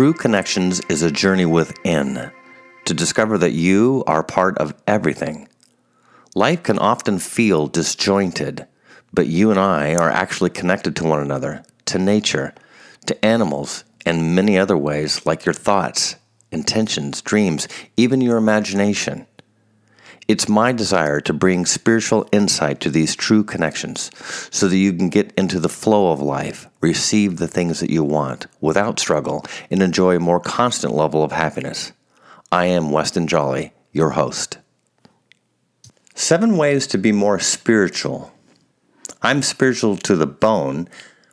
True Connections is a journey within to discover that you are part of everything. Life can often feel disjointed, but you and I are actually connected to one another, to nature, to animals, and many other ways like your thoughts, intentions, dreams, even your imagination. It's my desire to bring spiritual insight to these true connections so that you can get into the flow of life, receive the things that you want without struggle, and enjoy a more constant level of happiness. I am Weston Jolly, your host. Seven ways to be more spiritual. I'm spiritual to the bone,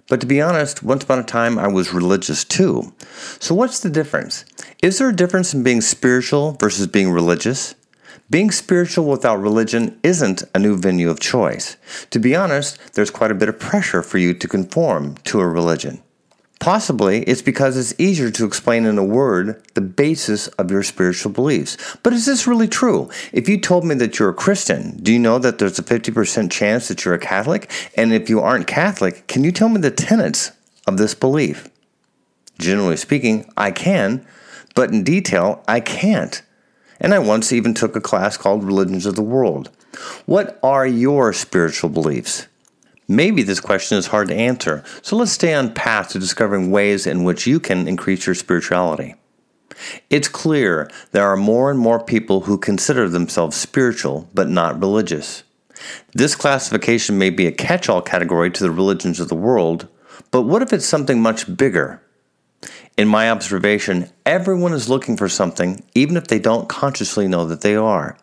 but to be honest, once upon a time I was religious too. So, what's the difference? Is there a difference in being spiritual versus being religious? Being spiritual without religion isn't a new venue of choice. To be honest, there's quite a bit of pressure for you to conform to a religion. Possibly it's because it's easier to explain in a word the basis of your spiritual beliefs. But is this really true? If you told me that you're a Christian, do you know that there's a 50% chance that you're a Catholic? And if you aren't Catholic, can you tell me the tenets of this belief? Generally speaking, I can, but in detail, I can't. And I once even took a class called Religions of the World. What are your spiritual beliefs? Maybe this question is hard to answer, so let's stay on path to discovering ways in which you can increase your spirituality. It's clear there are more and more people who consider themselves spiritual but not religious. This classification may be a catch all category to the religions of the world, but what if it's something much bigger? In my observation, everyone is looking for something, even if they don't consciously know that they are.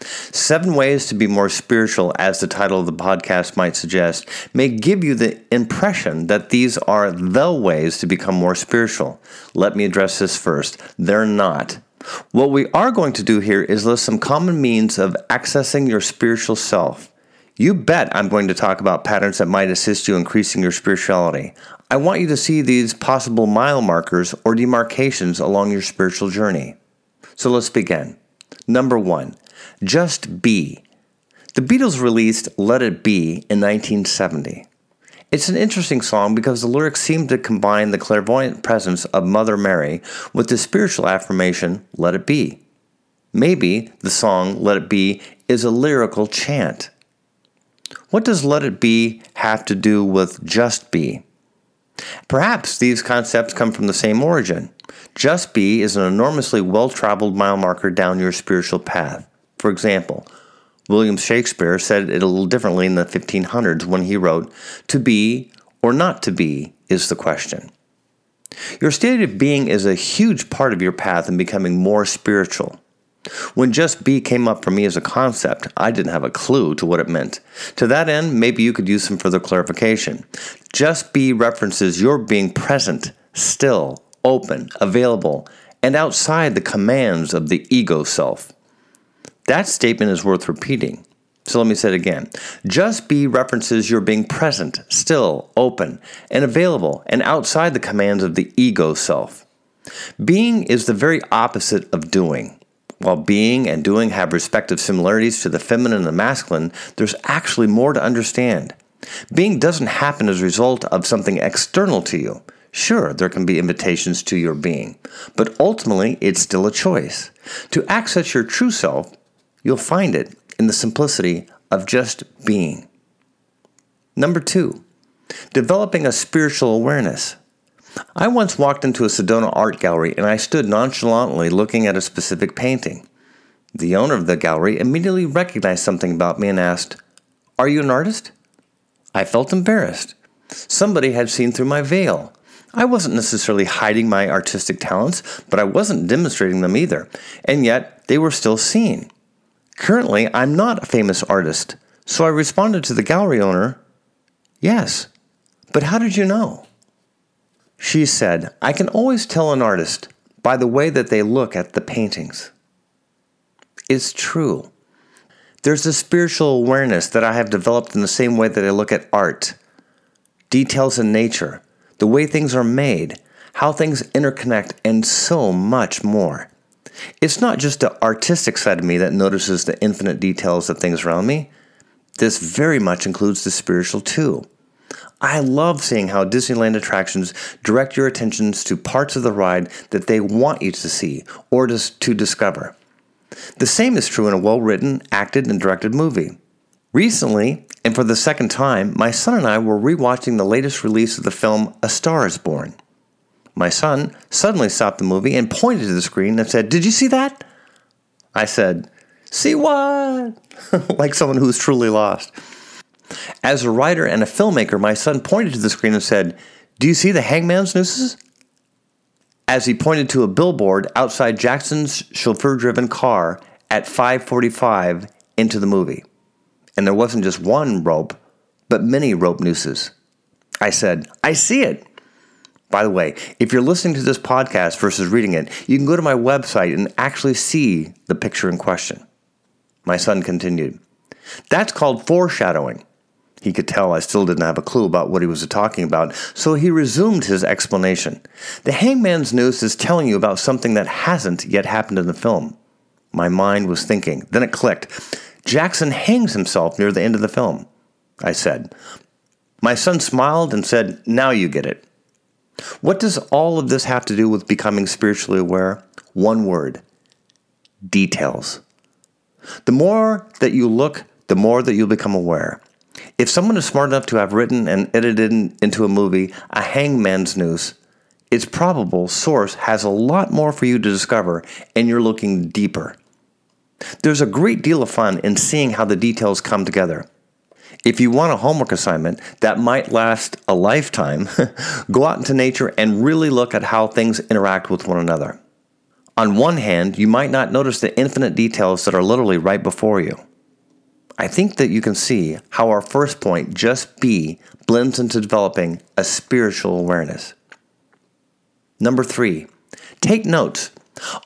Seven Ways to Be More Spiritual, as the title of the podcast might suggest, may give you the impression that these are the ways to become more spiritual. Let me address this first. They're not. What we are going to do here is list some common means of accessing your spiritual self. You bet I'm going to talk about patterns that might assist you increasing your spirituality. I want you to see these possible mile markers or demarcations along your spiritual journey. So let's begin. Number one, just be. The Beatles released Let It Be in 1970. It's an interesting song because the lyrics seem to combine the clairvoyant presence of Mother Mary with the spiritual affirmation, Let It Be. Maybe the song Let It Be is a lyrical chant. What does let it be have to do with just be? Perhaps these concepts come from the same origin. Just be is an enormously well traveled mile marker down your spiritual path. For example, William Shakespeare said it a little differently in the 1500s when he wrote, To be or not to be is the question. Your state of being is a huge part of your path in becoming more spiritual. When just be came up for me as a concept, I didn't have a clue to what it meant. To that end, maybe you could use some further clarification. Just be references your being present, still, open, available, and outside the commands of the ego self. That statement is worth repeating. So let me say it again. Just be references your being present, still, open, and available, and outside the commands of the ego self. Being is the very opposite of doing. While being and doing have respective similarities to the feminine and the masculine, there's actually more to understand. Being doesn't happen as a result of something external to you. Sure, there can be invitations to your being, but ultimately it's still a choice. To access your true self, you'll find it in the simplicity of just being. Number two, developing a spiritual awareness. I once walked into a Sedona art gallery and I stood nonchalantly looking at a specific painting. The owner of the gallery immediately recognized something about me and asked, Are you an artist? I felt embarrassed. Somebody had seen through my veil. I wasn't necessarily hiding my artistic talents, but I wasn't demonstrating them either, and yet they were still seen. Currently, I'm not a famous artist, so I responded to the gallery owner, Yes, but how did you know? She said, I can always tell an artist by the way that they look at the paintings. It's true. There's a spiritual awareness that I have developed in the same way that I look at art, details in nature, the way things are made, how things interconnect, and so much more. It's not just the artistic side of me that notices the infinite details of things around me. This very much includes the spiritual too. I love seeing how Disneyland attractions direct your attentions to parts of the ride that they want you to see or to, to discover. The same is true in a well written, acted, and directed movie. Recently, and for the second time, my son and I were rewatching the latest release of the film A Star is Born. My son suddenly stopped the movie and pointed to the screen and said, Did you see that? I said, See what? like someone who's truly lost. As a writer and a filmmaker, my son pointed to the screen and said, Do you see the hangman's nooses? As he pointed to a billboard outside Jackson's chauffeur-driven car at 5:45 into the movie. And there wasn't just one rope, but many rope nooses. I said, "I see it." By the way, if you're listening to this podcast versus reading it, you can go to my website and actually see the picture in question. My son continued, That's called foreshadowing. He could tell I still didn't have a clue about what he was talking about, so he resumed his explanation. The hangman's noose is telling you about something that hasn't yet happened in the film. My mind was thinking. Then it clicked. Jackson hangs himself near the end of the film, I said. My son smiled and said, Now you get it. What does all of this have to do with becoming spiritually aware? One word details. The more that you look, the more that you'll become aware. If someone is smart enough to have written and edited into a movie a hangman's noose, it's probable source has a lot more for you to discover and you're looking deeper. There's a great deal of fun in seeing how the details come together. If you want a homework assignment that might last a lifetime, go out into nature and really look at how things interact with one another. On one hand, you might not notice the infinite details that are literally right before you. I think that you can see how our first point, just be, blends into developing a spiritual awareness. Number three, take notes.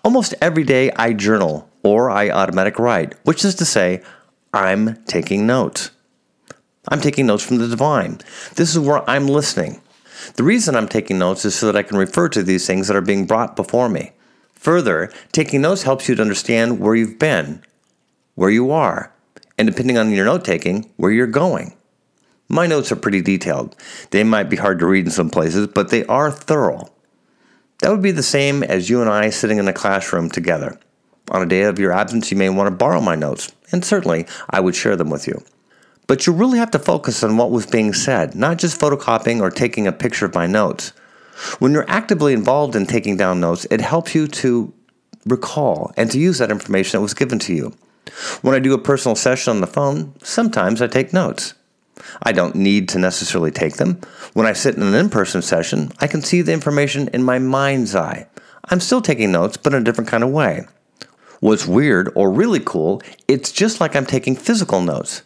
Almost every day I journal or I automatic write, which is to say, I'm taking notes. I'm taking notes from the divine. This is where I'm listening. The reason I'm taking notes is so that I can refer to these things that are being brought before me. Further, taking notes helps you to understand where you've been, where you are, and depending on your note taking, where you're going. My notes are pretty detailed. They might be hard to read in some places, but they are thorough. That would be the same as you and I sitting in a classroom together. On a day of your absence, you may want to borrow my notes, and certainly I would share them with you. But you really have to focus on what was being said, not just photocopying or taking a picture of my notes. When you're actively involved in taking down notes, it helps you to recall and to use that information that was given to you. When I do a personal session on the phone, sometimes I take notes. I don't need to necessarily take them. When I sit in an in person session, I can see the information in my mind's eye. I'm still taking notes, but in a different kind of way. What's weird or really cool, it's just like I'm taking physical notes.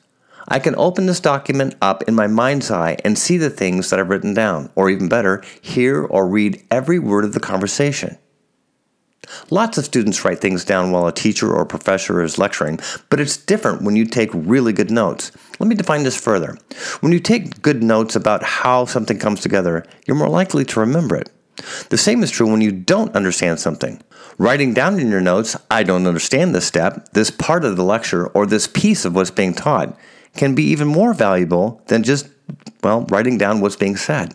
I can open this document up in my mind's eye and see the things that I've written down, or even better, hear or read every word of the conversation. Lots of students write things down while a teacher or professor is lecturing, but it's different when you take really good notes. Let me define this further. When you take good notes about how something comes together, you're more likely to remember it. The same is true when you don't understand something. Writing down in your notes, I don't understand this step, this part of the lecture, or this piece of what's being taught can be even more valuable than just, well, writing down what's being said.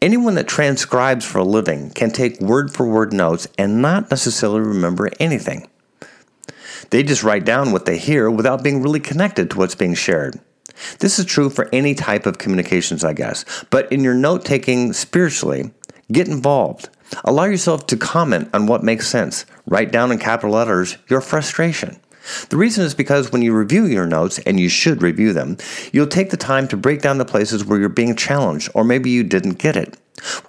Anyone that transcribes for a living can take word for word notes and not necessarily remember anything. They just write down what they hear without being really connected to what's being shared. This is true for any type of communications, I guess. But in your note taking spiritually, get involved. Allow yourself to comment on what makes sense. Write down in capital letters your frustration. The reason is because when you review your notes, and you should review them, you'll take the time to break down the places where you're being challenged, or maybe you didn't get it.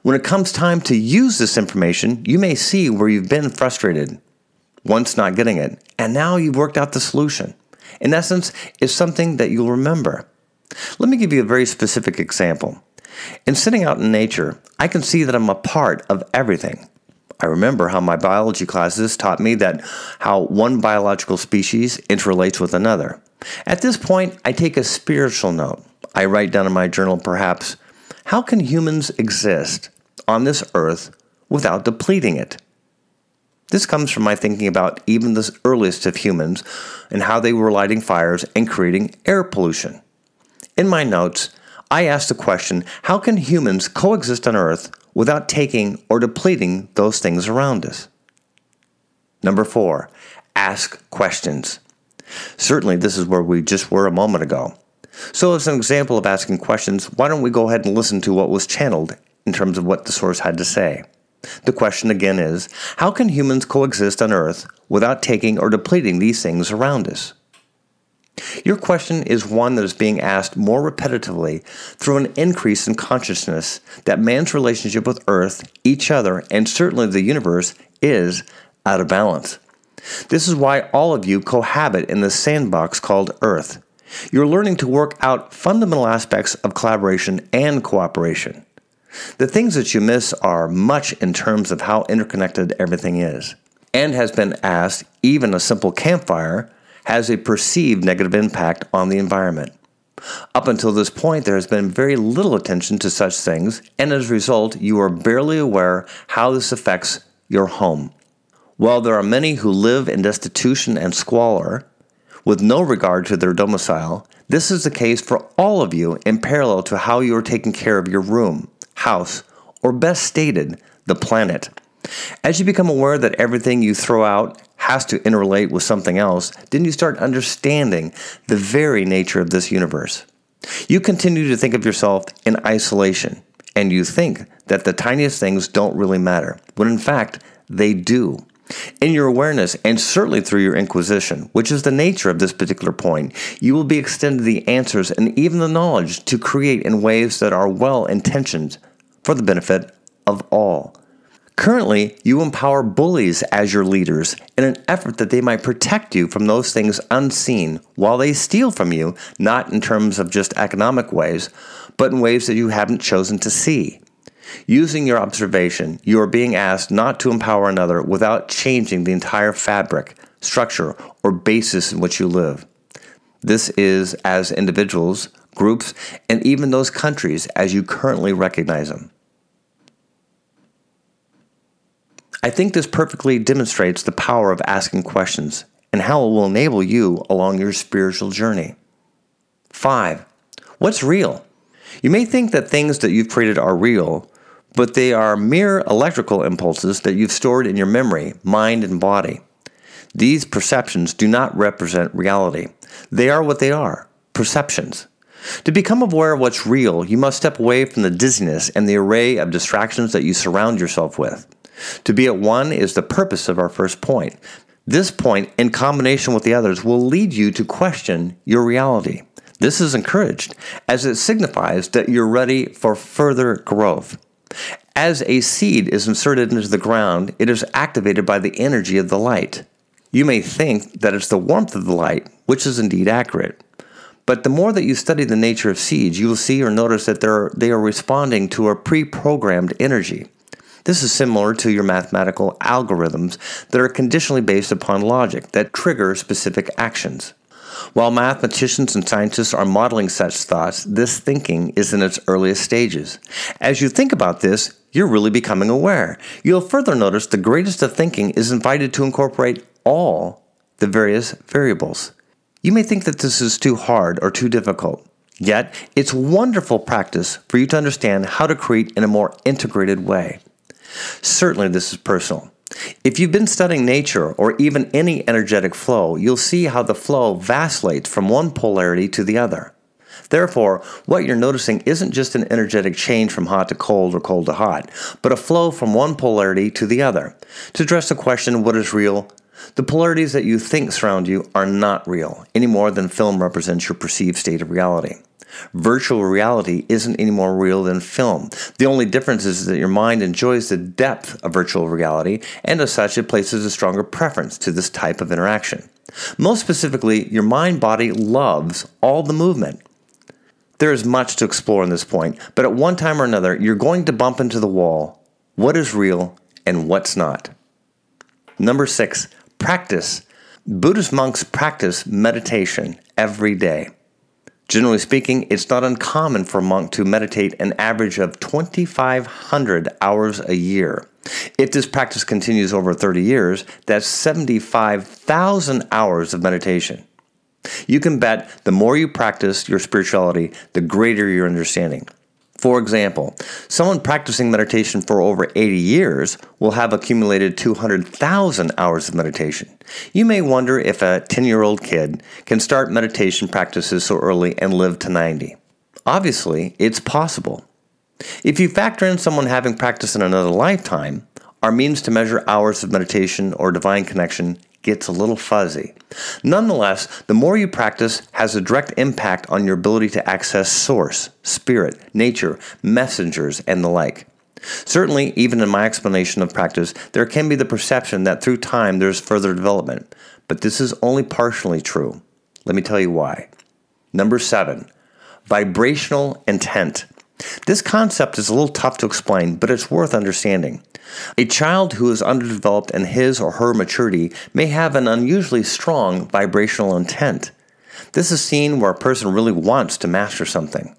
When it comes time to use this information, you may see where you've been frustrated, once not getting it, and now you've worked out the solution. In essence, it's something that you'll remember. Let me give you a very specific example. In sitting out in nature, I can see that I'm a part of everything. I remember how my biology classes taught me that how one biological species interrelates with another. At this point, I take a spiritual note. I write down in my journal perhaps, how can humans exist on this earth without depleting it? This comes from my thinking about even the earliest of humans and how they were lighting fires and creating air pollution. In my notes, I asked the question how can humans coexist on Earth without taking or depleting those things around us? Number four, ask questions. Certainly, this is where we just were a moment ago. So, as an example of asking questions, why don't we go ahead and listen to what was channeled in terms of what the source had to say? The question again is How can humans coexist on Earth without taking or depleting these things around us? Your question is one that is being asked more repetitively through an increase in consciousness that man's relationship with Earth, each other, and certainly the universe is out of balance. This is why all of you cohabit in the sandbox called Earth. You're learning to work out fundamental aspects of collaboration and cooperation. The things that you miss are much in terms of how interconnected everything is. And has been asked, even a simple campfire has a perceived negative impact on the environment. Up until this point, there has been very little attention to such things, and as a result, you are barely aware how this affects your home. While there are many who live in destitution and squalor, with no regard to their domicile, this is the case for all of you in parallel to how you are taking care of your room, house, or best stated, the planet. As you become aware that everything you throw out has to interrelate with something else, then you start understanding the very nature of this universe. You continue to think of yourself in isolation, and you think that the tiniest things don't really matter, when in fact, they do. In your awareness, and certainly through your inquisition, which is the nature of this particular point, you will be extended the answers and even the knowledge to create in ways that are well intentioned for the benefit of all. Currently, you empower bullies as your leaders in an effort that they might protect you from those things unseen while they steal from you, not in terms of just economic ways, but in ways that you haven't chosen to see. Using your observation, you are being asked not to empower another without changing the entire fabric, structure, or basis in which you live. This is as individuals, groups, and even those countries as you currently recognize them. I think this perfectly demonstrates the power of asking questions and how it will enable you along your spiritual journey. 5. What's real? You may think that things that you've created are real, but they are mere electrical impulses that you've stored in your memory, mind, and body. These perceptions do not represent reality. They are what they are perceptions. To become aware of what's real, you must step away from the dizziness and the array of distractions that you surround yourself with. To be at one is the purpose of our first point. This point, in combination with the others, will lead you to question your reality. This is encouraged as it signifies that you're ready for further growth. As a seed is inserted into the ground, it is activated by the energy of the light. You may think that it's the warmth of the light, which is indeed accurate. But the more that you study the nature of seeds, you will see or notice that they are responding to a pre programmed energy. This is similar to your mathematical algorithms that are conditionally based upon logic that trigger specific actions. While mathematicians and scientists are modeling such thoughts, this thinking is in its earliest stages. As you think about this, you're really becoming aware. You'll further notice the greatest of thinking is invited to incorporate all the various variables. You may think that this is too hard or too difficult. Yet, it's wonderful practice for you to understand how to create in a more integrated way. Certainly, this is personal. If you've been studying nature or even any energetic flow, you'll see how the flow vacillates from one polarity to the other. Therefore, what you're noticing isn't just an energetic change from hot to cold or cold to hot, but a flow from one polarity to the other. To address the question, what is real? The polarities that you think surround you are not real, any more than film represents your perceived state of reality. Virtual reality isn't any more real than film. The only difference is that your mind enjoys the depth of virtual reality, and as such, it places a stronger preference to this type of interaction. Most specifically, your mind body loves all the movement. There is much to explore on this point, but at one time or another, you're going to bump into the wall what is real and what's not. Number six, practice. Buddhist monks practice meditation every day. Generally speaking, it's not uncommon for a monk to meditate an average of 2,500 hours a year. If this practice continues over 30 years, that's 75,000 hours of meditation. You can bet the more you practice your spirituality, the greater your understanding. For example, someone practicing meditation for over 80 years will have accumulated 200,000 hours of meditation. You may wonder if a 10 year old kid can start meditation practices so early and live to 90. Obviously, it's possible. If you factor in someone having practiced in another lifetime, our means to measure hours of meditation or divine connection gets a little fuzzy. Nonetheless, the more you practice has a direct impact on your ability to access source, spirit, nature, messengers, and the like. Certainly, even in my explanation of practice, there can be the perception that through time there's further development, but this is only partially true. Let me tell you why. Number seven, vibrational intent. This concept is a little tough to explain, but it's worth understanding. A child who is underdeveloped in his or her maturity may have an unusually strong vibrational intent. This is seen where a person really wants to master something.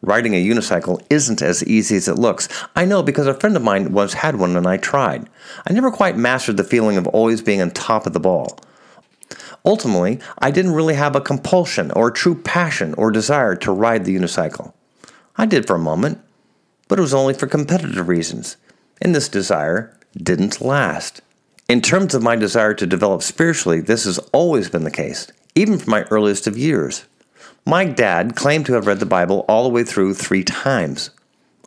Riding a unicycle isn't as easy as it looks. I know because a friend of mine once had one and I tried. I never quite mastered the feeling of always being on top of the ball. Ultimately, I didn't really have a compulsion or a true passion or desire to ride the unicycle. I did for a moment, but it was only for competitive reasons, and this desire didn't last. In terms of my desire to develop spiritually, this has always been the case, even from my earliest of years. My dad claimed to have read the Bible all the way through three times.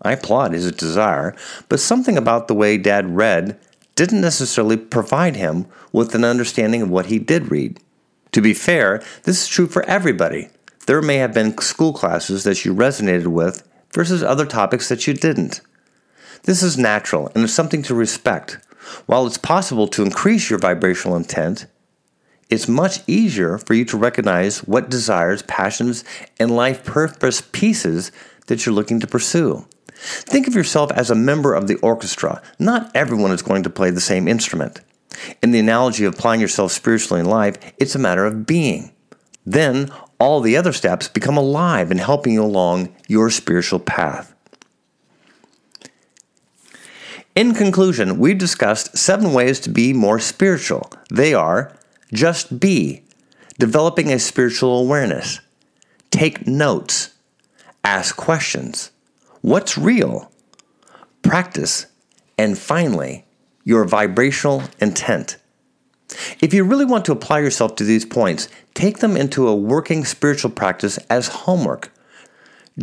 I applaud his desire, but something about the way dad read didn't necessarily provide him with an understanding of what he did read. To be fair, this is true for everybody. There may have been school classes that you resonated with versus other topics that you didn't. This is natural and is something to respect. While it's possible to increase your vibrational intent, it's much easier for you to recognize what desires, passions, and life purpose pieces that you're looking to pursue. Think of yourself as a member of the orchestra. Not everyone is going to play the same instrument. In the analogy of applying yourself spiritually in life, it's a matter of being. Then all the other steps become alive in helping you along your spiritual path. In conclusion, we've discussed seven ways to be more spiritual. They are just be, developing a spiritual awareness, take notes, ask questions, what's real, practice, and finally, your vibrational intent. If you really want to apply yourself to these points, take them into a working spiritual practice as homework.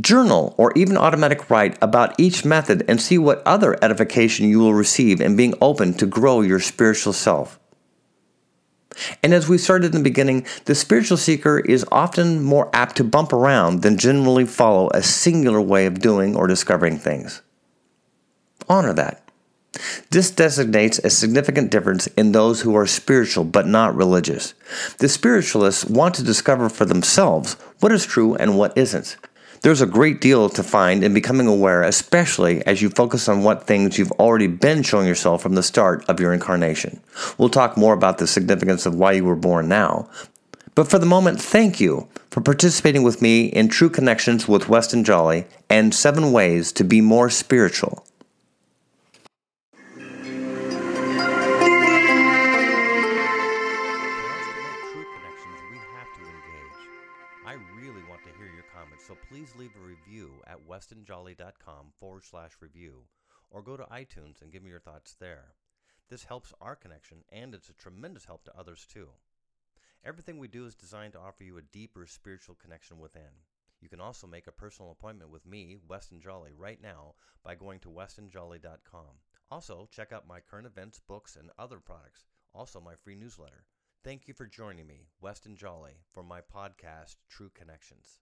Journal or even automatic write about each method and see what other edification you will receive in being open to grow your spiritual self. And as we started in the beginning, the spiritual seeker is often more apt to bump around than generally follow a singular way of doing or discovering things. Honor that. This designates a significant difference in those who are spiritual but not religious. The spiritualists want to discover for themselves what is true and what isn't. There's a great deal to find in becoming aware, especially as you focus on what things you've already been showing yourself from the start of your incarnation. We'll talk more about the significance of why you were born now. But for the moment, thank you for participating with me in True Connections with Weston Jolly and Seven Ways to Be More Spiritual. westonjolly.com forward slash review or go to iTunes and give me your thoughts there. This helps our connection and it's a tremendous help to others too. Everything we do is designed to offer you a deeper spiritual connection within. You can also make a personal appointment with me, Weston Jolly, right now by going to westonjolly.com. Also, check out my current events, books, and other products. Also, my free newsletter. Thank you for joining me, Weston Jolly, for my podcast, True Connections.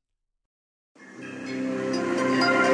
Thank you.